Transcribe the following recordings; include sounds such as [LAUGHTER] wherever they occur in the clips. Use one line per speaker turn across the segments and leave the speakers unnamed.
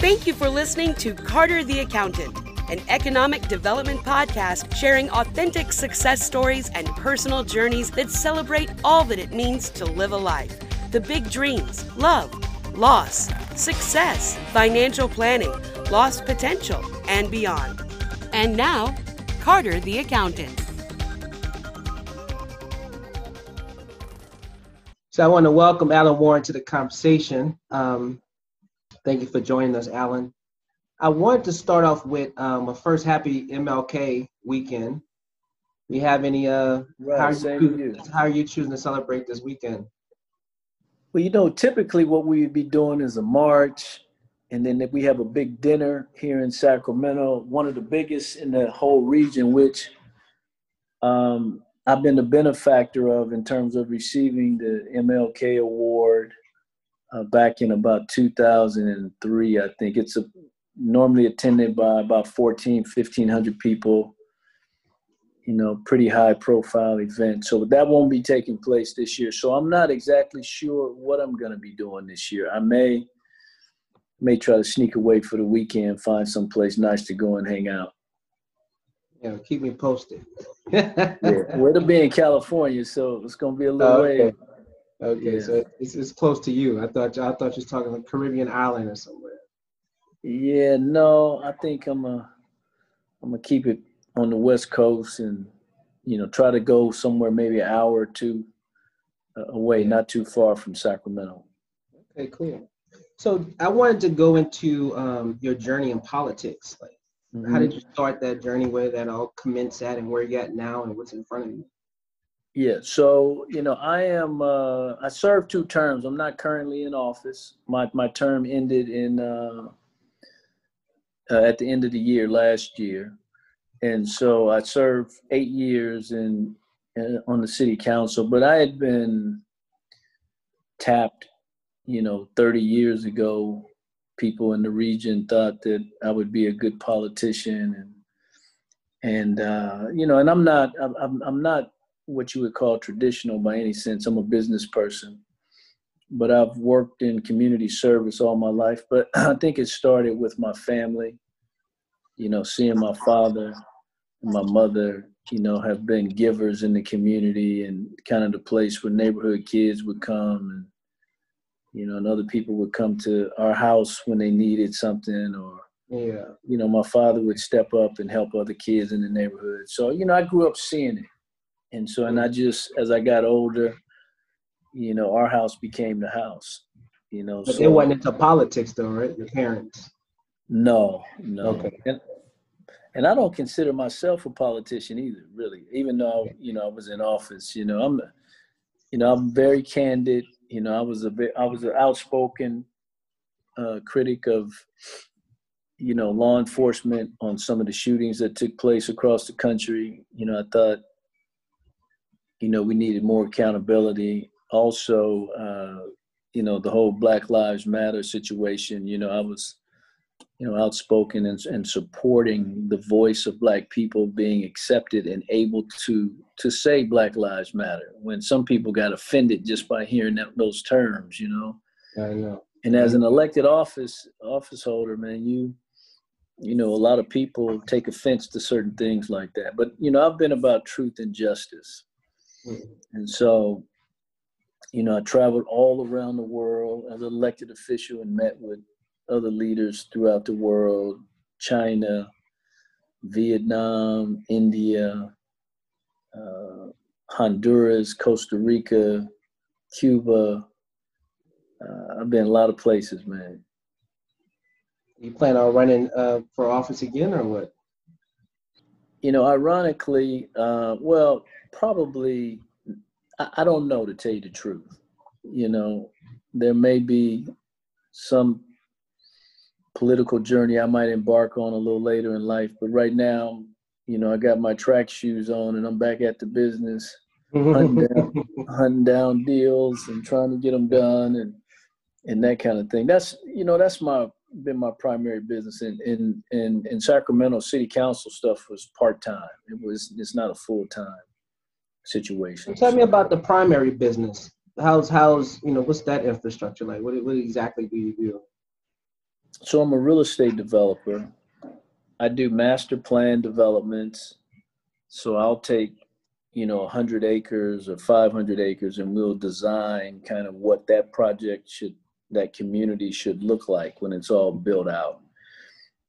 Thank you for listening to Carter the Accountant, an economic development podcast sharing authentic success stories and personal journeys that celebrate all that it means to live a life the big dreams, love, loss, success, financial planning, lost potential, and beyond. And now, Carter the Accountant.
So I want to welcome Allen Warren to the conversation. Um, thank you for joining us, Allen. I wanted to start off with um, a first happy MLK weekend. We have any? Uh,
right,
how, are
you,
how are you choosing to celebrate this weekend?
Well, you know, typically what we would be doing is a march, and then if we have a big dinner here in Sacramento, one of the biggest in the whole region, which um, I've been the benefactor of in terms of receiving the MLK Award uh, back in about 2003. I think it's a, normally attended by about 14, 1500 people. You know, pretty high profile event. So that won't be taking place this year. So I'm not exactly sure what I'm going to be doing this year. I may may try to sneak away for the weekend, find some place nice to go and hang out.
Yeah, keep me posted. [LAUGHS]
yeah, we're to be in California, so it's gonna be a little
okay.
way.
Okay, yeah. so it's, it's close to you. I thought I thought you was talking like Caribbean island or somewhere.
Yeah, no, I think I'm a I'm gonna keep it on the West Coast and you know try to go somewhere maybe an hour or two uh, away, not too far from Sacramento.
Okay, cool. So I wanted to go into um, your journey in politics. Like, Mm-hmm. How did you start that journey? Where that all commenced at, and where you at now, and what's in front of you?
Yeah, so you know, I am. Uh, I served two terms. I'm not currently in office. My my term ended in uh, uh, at the end of the year last year, and so I served eight years in, in on the city council. But I had been tapped, you know, 30 years ago people in the region thought that I would be a good politician and and uh, you know and I'm not I'm I'm not what you would call traditional by any sense. I'm a business person, but I've worked in community service all my life. But [CLEARS THROAT] I think it started with my family. You know, seeing my father and my mother, you know, have been givers in the community and kind of the place where neighborhood kids would come and you know, and other people would come to our house when they needed something or
yeah.
You know, my father would step up and help other kids in the neighborhood. So, you know, I grew up seeing it. And so and I just as I got older, you know, our house became the house. You know,
but so, it wasn't into politics though, right? Your parents.
No, no.
Okay.
And, and I don't consider myself a politician either, really. Even though you know I was in office, you know I'm, you know I'm very candid you know, I was a bit, I was an outspoken uh, critic of, you know, law enforcement on some of the shootings that took place across the country. You know, I thought, you know, we needed more accountability. Also, uh, you know, the whole Black Lives Matter situation. You know, I was you know, outspoken and, and supporting the voice of black people being accepted and able to to say Black Lives Matter when some people got offended just by hearing that, those terms, you know.
I know.
And as an elected office office holder, man, you you know, a lot of people take offense to certain things like that. But you know, I've been about truth and justice. And so, you know, I traveled all around the world as an elected official and met with other leaders throughout the world China, Vietnam, India, uh, Honduras, Costa Rica, Cuba. Uh, I've been a lot of places, man.
You plan on running uh, for office again or what?
You know, ironically, uh, well, probably, I, I don't know to tell you the truth. You know, there may be some political journey I might embark on a little later in life. But right now, you know, I got my track shoes on and I'm back at the business, hunting, [LAUGHS] down, hunting down deals and trying to get them done and and that kind of thing. That's you know that's my been my primary business. In in in, in Sacramento, city council stuff was part time. It was it's not a full time situation.
Tell me about the uh, primary business. How's how's you know what's that infrastructure like? What what exactly do you do?
so I'm a real estate developer. I do master plan developments. So I'll take, you know, 100 acres or 500 acres and we'll design kind of what that project should, that community should look like when it's all built out.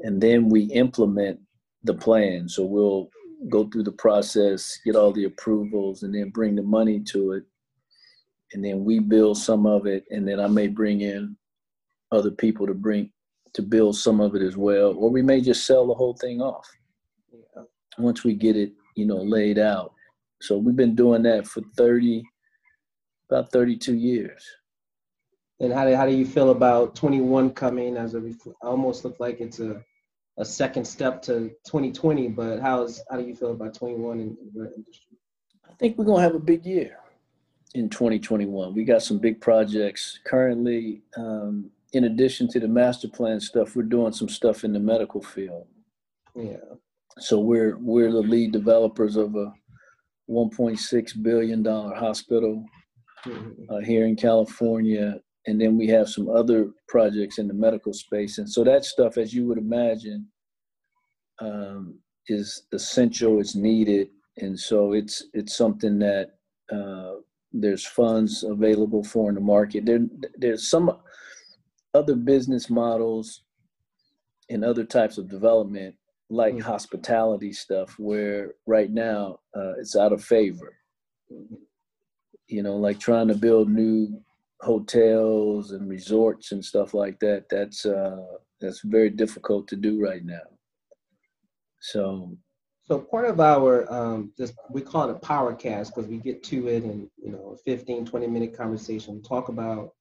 And then we implement the plan. So we'll go through the process, get all the approvals, and then bring the money to it. And then we build some of it, and then I may bring in other people to bring to build some of it as well, or we may just sell the whole thing off yeah. once we get it, you know, laid out. So we've been doing that for thirty, about thirty-two years.
And how do how do you feel about twenty one coming as a almost look like it's a a second step to 2020, but how's how do you feel about 21 in, in your industry?
I think we're gonna have a big year in 2021. We got some big projects currently. Um, in addition to the master plan stuff, we're doing some stuff in the medical field.
Yeah.
So we're we're the lead developers of a 1.6 billion dollar hospital mm-hmm. uh, here in California, and then we have some other projects in the medical space. And so that stuff, as you would imagine, um, is essential. It's needed, and so it's it's something that uh, there's funds available for in the market. There there's some other business models and other types of development like mm-hmm. hospitality stuff where right now uh, it's out of favor you know like trying to build new hotels and resorts and stuff like that that's uh that's very difficult to do right now so
so part of our um this we call it a power cast because we get to it in you know 15 20 minute conversation talk about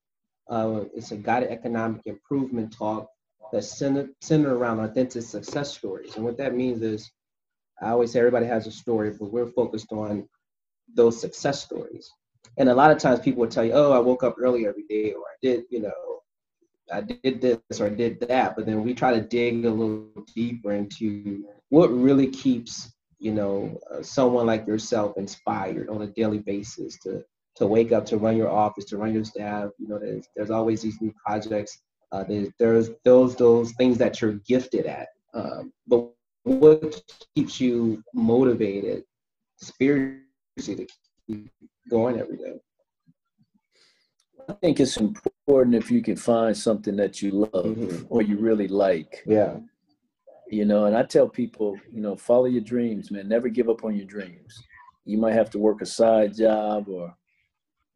uh, it's a guided economic improvement talk that's centered, centered around authentic success stories. And what that means is, I always say everybody has a story, but we're focused on those success stories. And a lot of times people will tell you, oh, I woke up early every day, or I did, you know, I did this or I did that. But then we try to dig a little deeper into what really keeps, you know, uh, someone like yourself inspired on a daily basis to to wake up to run your office, to run your staff. You know, there's there's always these new projects. Uh, there's, there's those those things that you're gifted at. Um, but what keeps you motivated spiritually to keep going every day?
I think it's important if you can find something that you love mm-hmm. or you really like.
Yeah.
You know, and I tell people, you know, follow your dreams, man. Never give up on your dreams. You might have to work a side job or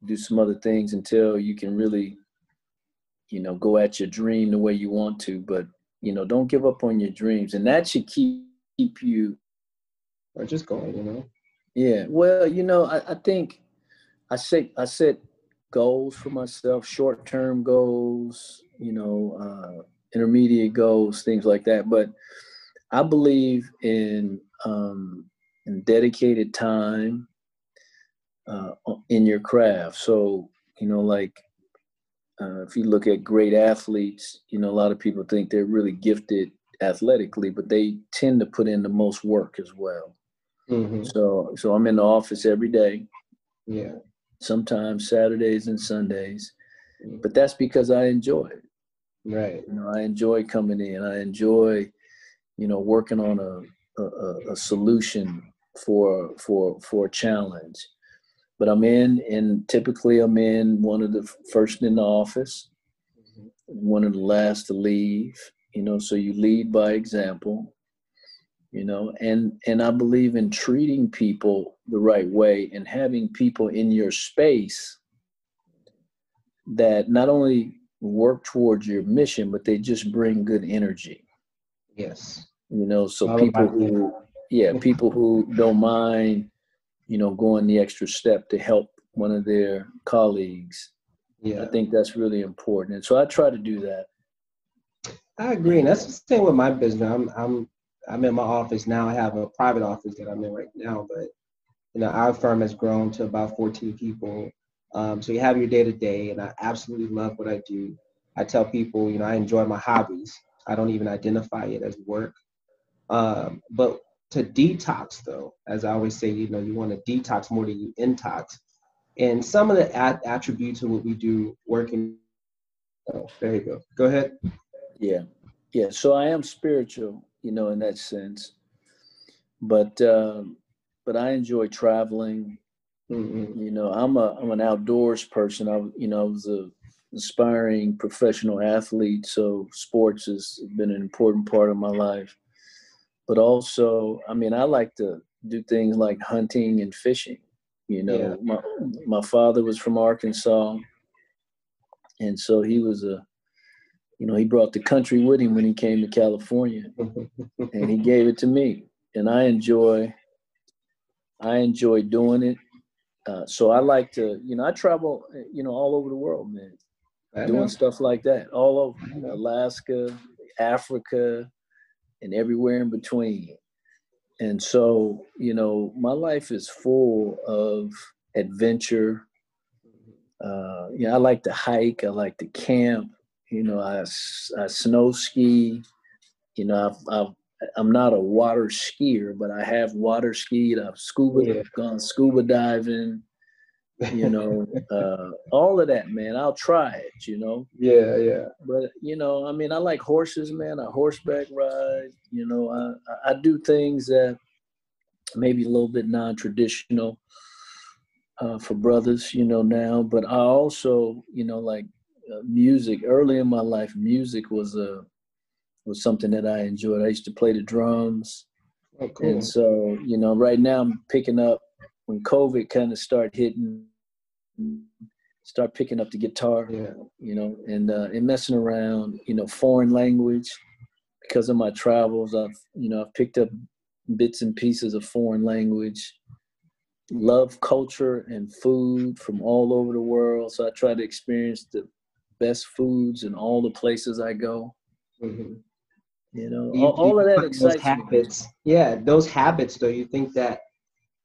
do some other things until you can really you know go at your dream the way you want to but you know don't give up on your dreams and that should keep keep you
or just going you know
yeah well you know i, I think i set i set goals for myself short-term goals you know uh, intermediate goals things like that but i believe in um in dedicated time uh, in your craft. So, you know, like uh, if you look at great athletes, you know, a lot of people think they're really gifted athletically, but they tend to put in the most work as well. Mm-hmm. So, so I'm in the office every day.
Yeah.
Sometimes Saturdays and Sundays, mm-hmm. but that's because I enjoy it.
Right.
You know, I enjoy coming in. I enjoy, you know, working on a, a, a solution for for for a challenge but I'm in, and typically I'm in one of the first in the office, mm-hmm. one of the last to leave. You know, so you lead by example. You know, and and I believe in treating people the right way and having people in your space that not only work towards your mission, but they just bring good energy.
Yes.
You know, so people who, yeah, people who don't mind you know, going the extra step to help one of their colleagues. Yeah. I think that's really important. And so I try to do that.
I agree. And that's the same with my business. I'm I'm I'm in my office now. I have a private office that I'm in right now, but you know, our firm has grown to about 14 people. Um, so you have your day to day, and I absolutely love what I do. I tell people, you know, I enjoy my hobbies. I don't even identify it as work. Um, but to detox though as i always say you know you want to detox more than you intox and some of the at- attributes of what we do working oh there you go go ahead
yeah yeah. So I am spiritual, you know, in that sense. But um, but I enjoy traveling. Mm-hmm. You know, I'm a I'm an outdoors person. I you know I was a aspiring professional athlete, so sports has been an important part of my life. But also, I mean, I like to do things like hunting and fishing. You know, yeah. my my father was from Arkansas, and so he was a, you know, he brought the country with him when he came to California, and he gave it to me, and I enjoy. I enjoy doing it. Uh, so I like to, you know, I travel, you know, all over the world, man, I doing know. stuff like that, all over Alaska, Africa, and everywhere in between and so you know my life is full of adventure uh know, i like to hike i like to camp you know i, I snow ski you know I've, I've i'm not a water skier but i have water skied i've scuba yeah. gone scuba diving you know [LAUGHS] uh, all of that man. I'll try it you know?
Yeah yeah.
But you know i mean i like horses man. I horseback ride you know i i do things that maybe a little bit non-traditional uh, for brothers you know now. But i also you know like music early in my life music was a was something that i enjoyed i used to play the drums oh, cool. and so you know right now i'm picking up when covid kind of started hitting start picking up the guitar, yeah. you know, and uh, and messing around, you know, foreign language. Because of my travels, I've you know I've picked up bits and pieces of foreign language. Love culture and food from all over the world, so I try to experience the best foods in all the places I go. Mm-hmm. You know, you, all, all of that excites
habits. Me. Yeah, those habits, though. You think that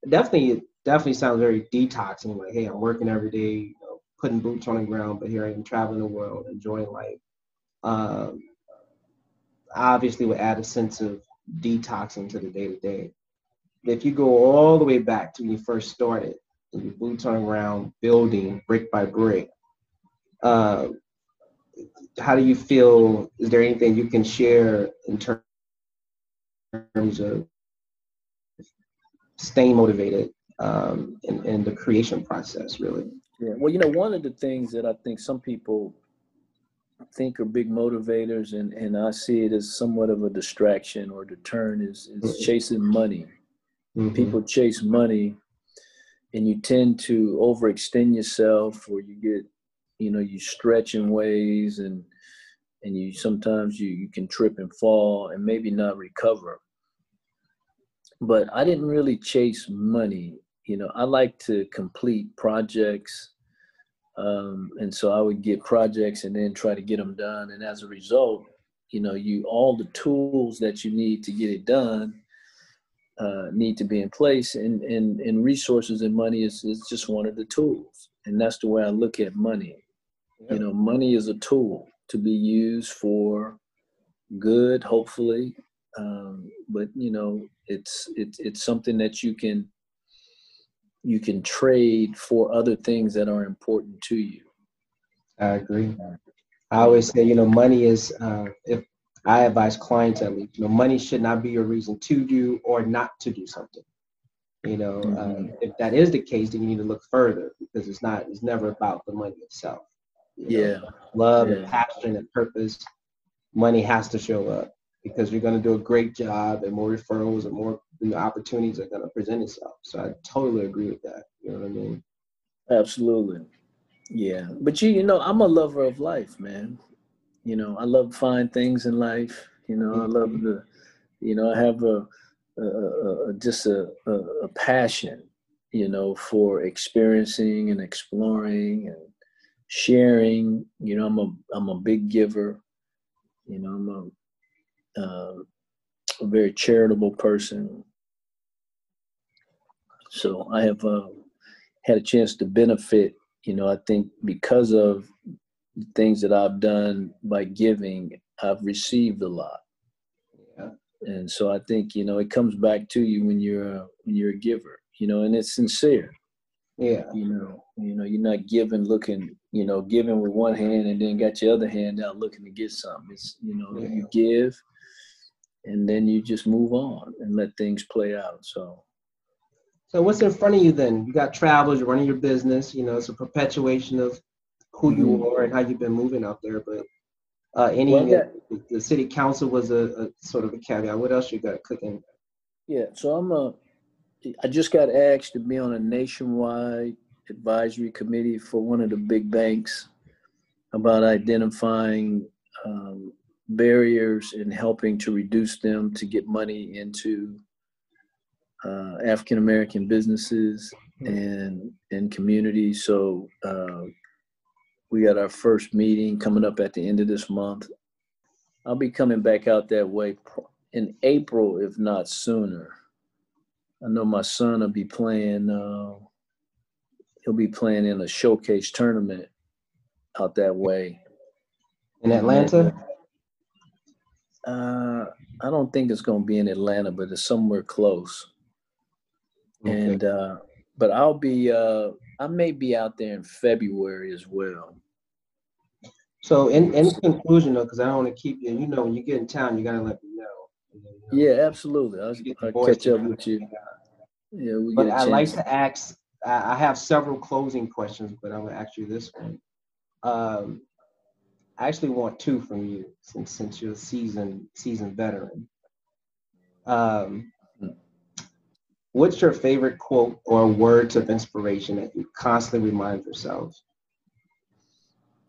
definitely definitely sounds very detoxing. Like, hey, I'm working every day, you know, putting boots on the ground, but here I am traveling the world, enjoying life. Um, obviously, would add a sense of detoxing to the day to day. If you go all the way back to when you first started, and your boots on the ground, building brick by brick, uh, how do you feel? Is there anything you can share in terms of staying motivated um, in, in the creation process, really.
Yeah. Well, you know, one of the things that I think some people think are big motivators, and, and I see it as somewhat of a distraction or deterrent, is, is mm-hmm. chasing money. Mm-hmm. People chase money, and you tend to overextend yourself, or you get, you know, you stretch in ways, and and you sometimes you you can trip and fall, and maybe not recover. But I didn't really chase money you know, I like to complete projects. Um, and so I would get projects and then try to get them done. And as a result, you know, you all the tools that you need to get it done uh, need to be in place. And, and, and resources and money is, is just one of the tools. And that's the way I look at money. Yeah. You know, money is a tool to be used for good, hopefully. Um, but you know, it's it's it's something that you can you can trade for other things that are important to you.
I agree. I always say, you know, money is, uh, if I advise clients at least, you know, money should not be your reason to do or not to do something. You know, mm-hmm. uh, if that is the case, then you need to look further because it's not, it's never about the money itself.
Yeah.
Know? Love yeah. and passion and purpose, money has to show up because you're going to do a great job and more referrals and more you know, opportunities are going to present itself. So I totally agree with that. You know what I mean?
Absolutely. Yeah. But you, you know, I'm a lover of life, man. You know, I love fine things in life. You know. I love mm-hmm. the, you know, I have a, a, a just a, a, a passion, you know, for experiencing and exploring and sharing. You know, I'm a I'm a big giver. You know, I'm a uh, a very charitable person. So I have uh, had a chance to benefit, you know, I think because of things that I've done by giving, I've received a lot. Yeah. And so I think, you know, it comes back to you when you're a, when you're a giver, you know, and it's sincere.
Yeah.
You know, you know, you're not giving looking, you know, giving with one hand and then got your other hand out looking to get something. It's you know, yeah. you give and then you just move on and let things play out. So
so what's in front of you then? You got travels, you're running your business, you know, it's a perpetuation of who you mm-hmm. are and how you've been moving out there. But uh, any well, got, the city council was a, a, sort of a caveat. What else you got cooking?
Yeah, so I'm a. I just got asked to be on a nationwide advisory committee for one of the big banks about identifying um, barriers and helping to reduce them to get money into uh, African American businesses and and communities. So uh, we got our first meeting coming up at the end of this month. I'll be coming back out that way in April, if not sooner. I know my son will be playing. Uh, he'll be playing in a showcase tournament out that way.
In Atlanta?
Uh, I don't think it's going to be in Atlanta, but it's somewhere close. Okay. And uh, but I'll be uh, I may be out there in February as well.
So in, in conclusion though, because I don't want to keep you, you know, when you get in town, you gotta let me know.
You know yeah, absolutely. I'll, I'll catch up with you.
Yeah, we but I like to ask. I have several closing questions, but I'm gonna ask you this one. Um, I actually want two from you since since you're a seasoned seasoned veteran. Um, What's your favorite quote or words of inspiration that you constantly remind yourself?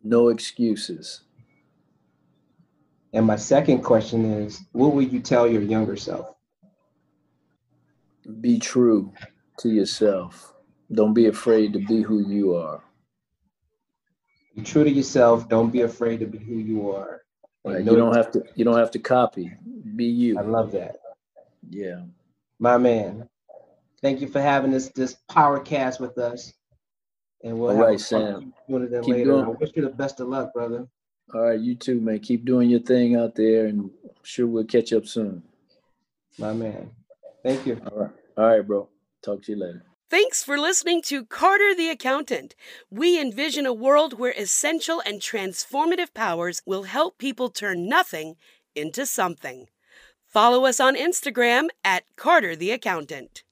No excuses.
And my second question is what would you tell your younger self?
Be true to yourself. Don't be afraid to be who you are.
Be true to yourself. Don't be afraid to be who you are.
Right. You don't have to you don't have to copy. Be you.
I love that.
Yeah.
My man. Thank you for having this this power cast with us.
And we'll All right, Sam.
Keep later. Doing... I wish you the best of luck, brother.
All right, you too, man. Keep doing your thing out there, and I'm sure we'll catch up soon.
My man. Thank you.
All right. All right, bro. Talk to you later.
Thanks for listening to Carter the Accountant. We envision a world where essential and transformative powers will help people turn nothing into something. Follow us on Instagram at Carter the Accountant.